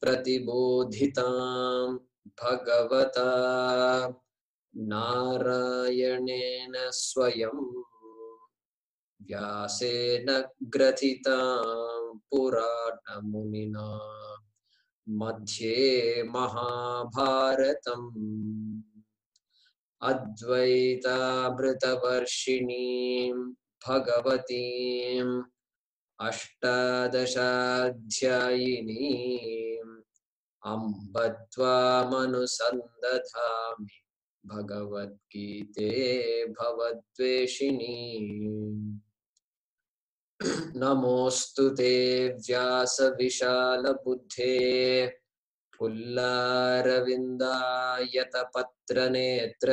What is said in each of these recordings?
प्रतिबोधितां भगवता नारायणेन स्वयं व्यासेन ग्रथितां पुराणमुनिना। मध्ये महाभारतम्। अद्वैतामृतवर्षिणीं भगवतीम्। अष्टादशाध्यायिनीम् अम्ब त्वामनुसन्दधामि भगवद्गीते भवद्वेषिणी नमोऽस्तु ते व्यासविशालबुद्धे। पुल्लारविन्दायतपत्रनेत्र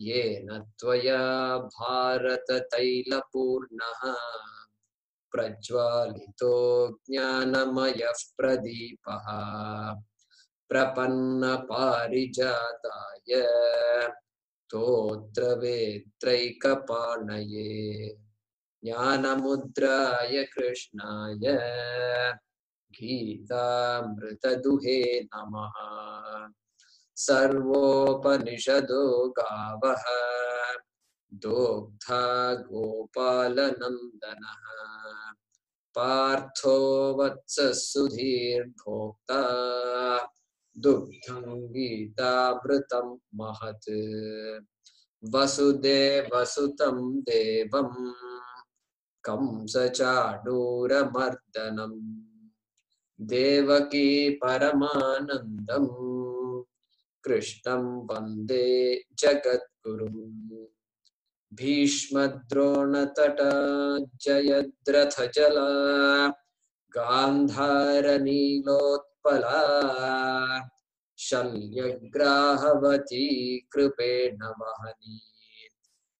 येन त्वया भारततैलपूर्णः। प्रज्वालितो ज्ञानमयः प्रदीपः। प्रपन्नपारिजाताय तोत्रवेत्रैकपाणये। ज्ञानमुद्राय कृष्णाय गीतामृतदुहे नमः। सर्वोपनिषदो गावः। दोग्धा गोपालनन्दनः पार्थो वत्सः सुधीर्भोक्ता दुग्धं गीतामृतं महत्। वसुदेवसुतं देवं। कंसचाडूरमर्दनम्। देवकी परमानन्दम्। कृष्णं वंदे जगद्गुरुम्। भीष्मद्रोणतटा जयद्रथजला गान्धारनीलोत्पला शल्यग्राहवती कृपेण वहनी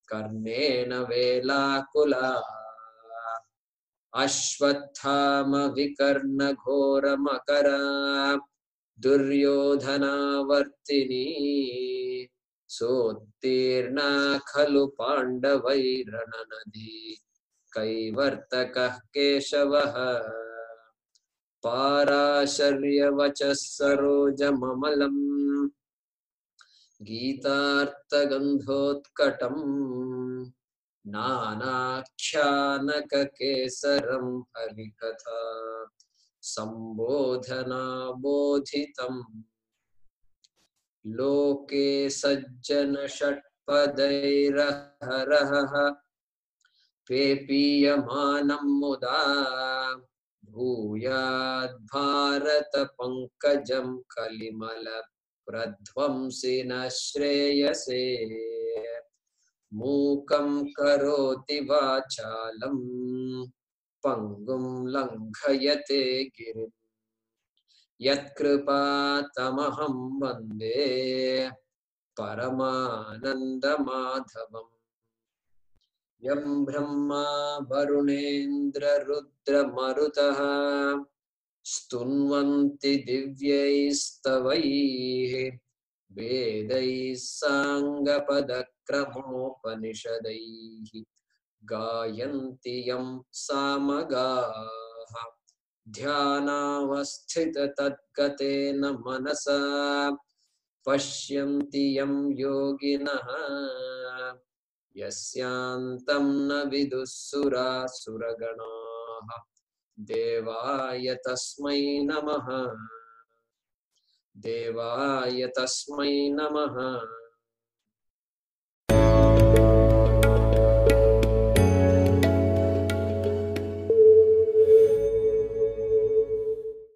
कर्णेन वेलाकुला अश्वत्थामविकर्णघोरमकरा दुर्योधनावर्तिनी सोत्तीर्णा खलु पाण्डवैरणनदी कैवर्तकः केशवः। पाराशर्यवचः सरोजममलम् गीतार्थगन्धोत्कटम् नानाख्यानककेसरं हरिकथा सम्बोधनाबोधितम्। लोके सज्जन सज्जनषट्पदैरहरः पेपीयमानं मुदा भूयाद्भारतपङ्कजं कलिमलप्रध्वंसि न श्रेयसे। मूकं करोति वाचालं, पङ्गुं लङ्घयते गिरिम्। यत्कृपातमहं वंदे परमानन्दमाधवम्। यं ब्रह्मा वरुणेन्द्ररुद्रमरुतः स्तुन्वन्ति दिव्यैस्तवैः वेदैः साङ्गपदक्रमोपनिषदैः गायन्ति यं सामगाः। ध्यानावस्थिततद्गतेन मनसा। पश्यन्ति यं योगिनः। यस्यान्तं न विदुःसुरासुरगणाः। देवाय तस्मै नमः। देवाय तस्मै नमः।